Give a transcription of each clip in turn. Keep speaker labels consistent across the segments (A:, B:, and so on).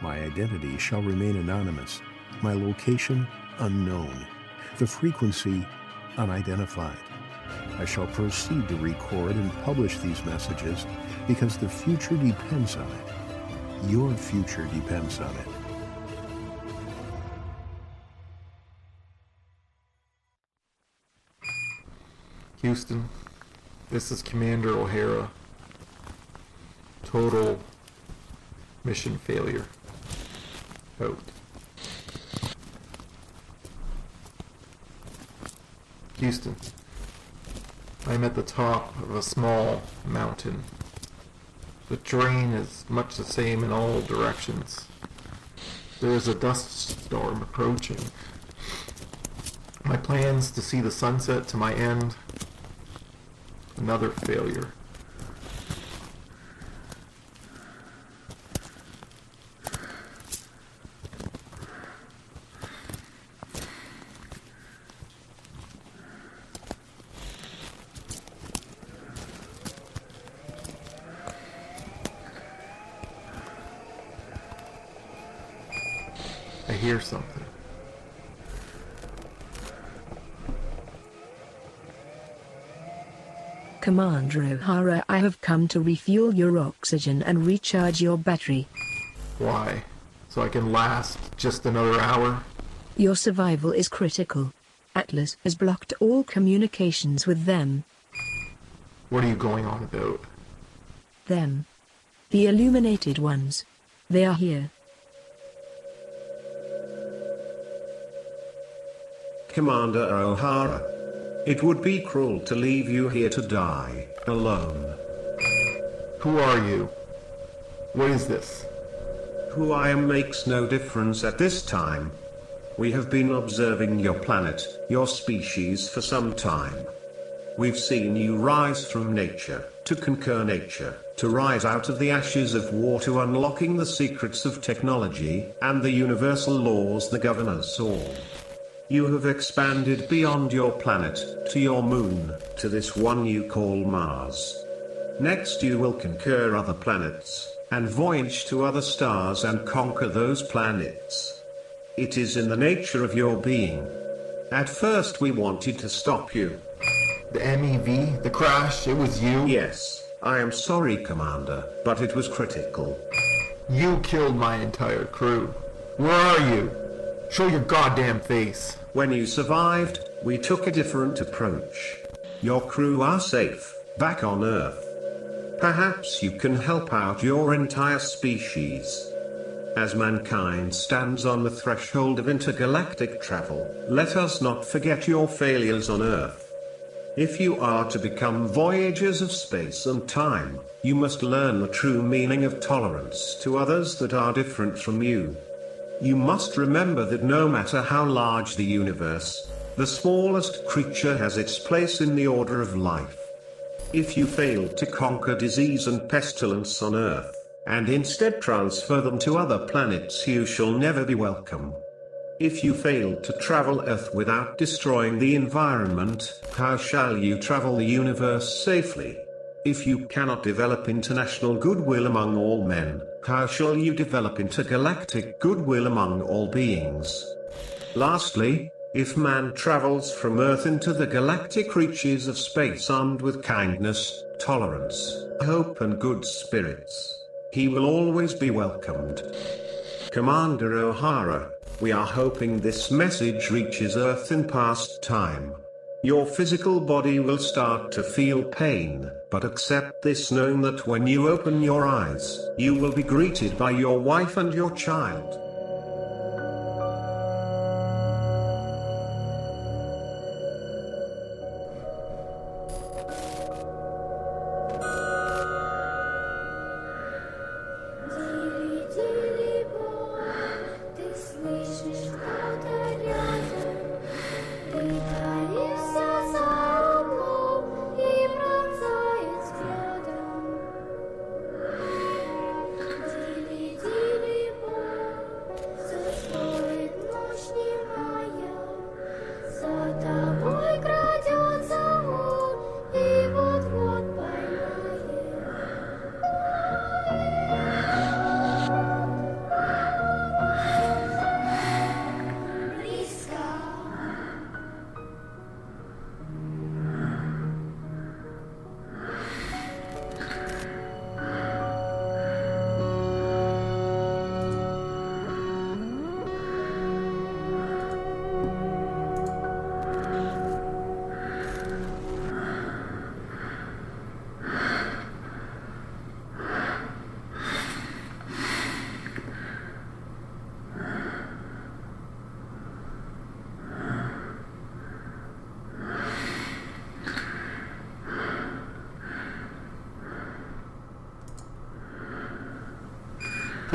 A: My identity shall remain anonymous, my location unknown, the frequency unidentified. I shall proceed to record and publish these messages because the future depends on it. Your future depends on it.
B: Houston, this is Commander O'Hara. Total mission failure. Houston, I'm at the top of a small mountain. The terrain is much the same in all directions. There is a dust storm approaching. My plans to see the sunset to my end Another failure. Hear something.
C: Commander O'Hara, I have come to refuel your oxygen and recharge your battery.
B: Why? So I can last just another hour?
C: Your survival is critical. Atlas has blocked all communications with them.
B: What are you going on about?
C: Them. The illuminated ones. They are here.
D: Commander O'Hara. It would be cruel to leave you here to die, alone.
B: Who are you? What is this?
D: Who I am makes no difference at this time. We have been observing your planet, your species for some time. We've seen you rise from nature, to conquer nature, to rise out of the ashes of war to unlocking the secrets of technology, and the universal laws that govern us all. You have expanded beyond your planet, to your moon, to this one you call Mars. Next you will conquer other planets, and voyage to other stars and conquer those planets. It is in the nature of your being. At first we wanted to stop you.
B: The MEV? The crash? It was you?
D: Yes, I am sorry, Commander, but it was critical.
B: You killed my entire crew. Where are you? Show your goddamn face.
D: When you survived, we took a different approach. Your crew are safe, back on Earth. Perhaps you can help out your entire species. As mankind stands on the threshold of intergalactic travel, let us not forget your failures on Earth. If you are to become voyagers of space and time, you must learn the true meaning of tolerance to others that are different from you. You must remember that no matter how large the universe, the smallest creature has its place in the order of life. If you fail to conquer disease and pestilence on Earth, and instead transfer them to other planets you shall never be welcome. If you fail to travel Earth without destroying the environment, how shall you travel the universe safely? If you cannot develop international goodwill among all men, how shall you develop intergalactic goodwill among all beings? Lastly, if man travels from Earth into the galactic reaches of space armed with kindness, tolerance, hope and good spirits, he will always be welcomed. Commander O'Hara, we are hoping this message reaches Earth in past time. Your physical body will start to feel pain, but accept this knowing that when you open your eyes, you will be greeted by your wife and your child.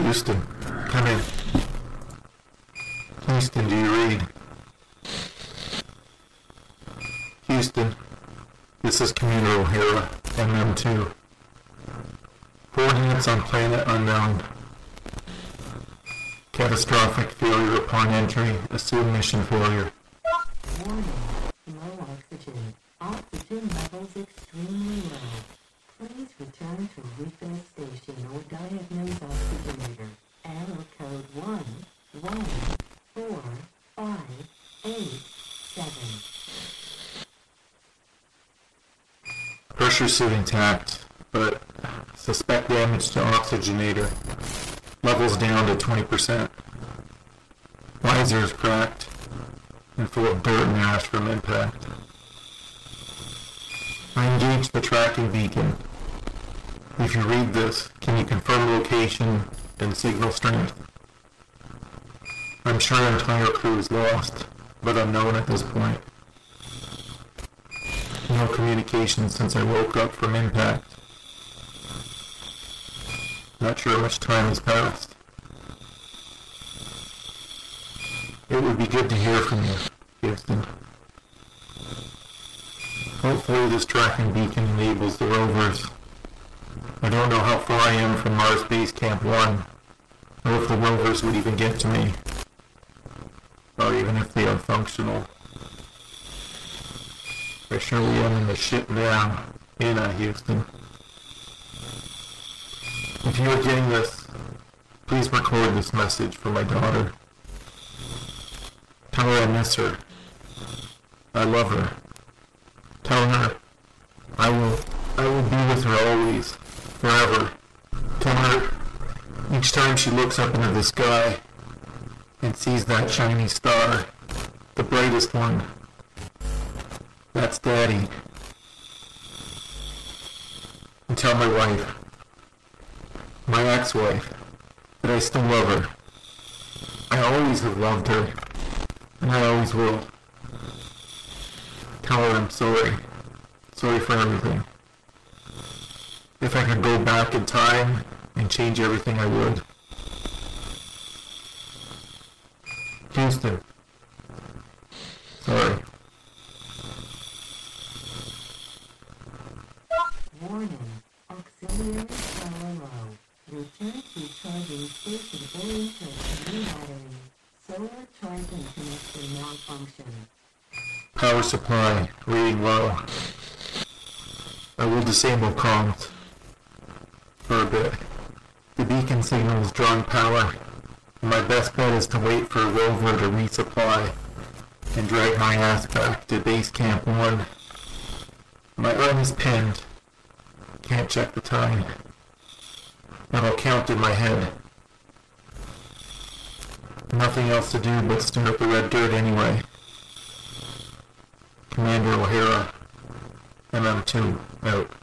B: Houston, come in. Houston, do you read? Houston, this is Commander O'Hara, MM2. Four Coordinates on planet unknown. Catastrophic failure upon entry. Assume mission failure.
E: Warning, low oxygen. Oxygen levels extremely low. Please return to refill station or diagnose
B: Pressure suit intact, but suspect damage to oxygenator. Levels down to 20%. Visor is cracked and full of dirt and ash from impact. I engage the tracking beacon. If you read this, can you confirm location and signal strength? I'm sure our entire crew is lost, but unknown at this point. No communication since I woke up from impact. Not sure how much time has passed. It would be good to hear from you, Houston. Hopefully this tracking beacon enables the rovers. I don't know how far I am from Mars Base Camp 1, or if the rovers would even get to me, or even if they are functional. I surely am in the ship now, in I, Houston? If you are getting this, please record this message for my daughter. Tell her I miss her. I love her. Tell her I will I will be with her always, forever. Tell her each time she looks up into the sky and sees that shiny star, the brightest one, that's Daddy. And tell my wife, my ex-wife, that I still love her. I always have loved her, and I always will. Tell her I'm sorry. Sorry for everything. If I could go back in time and change everything, I would. Houston. Sorry.
E: Warning, auxiliary power low. Return to charging station or insert new battery. Solar charging connector malfunction.
B: Power supply reading low. I will disable comms for a bit. The beacon signal is drawing power, my best bet is to wait for a rover to resupply and drag my ass back to base camp 1. My arm is pinned. Can't check the time. But I'll count in my head. Nothing else to do but stir up the red dirt anyway. Commander O'Hara, MM2, out.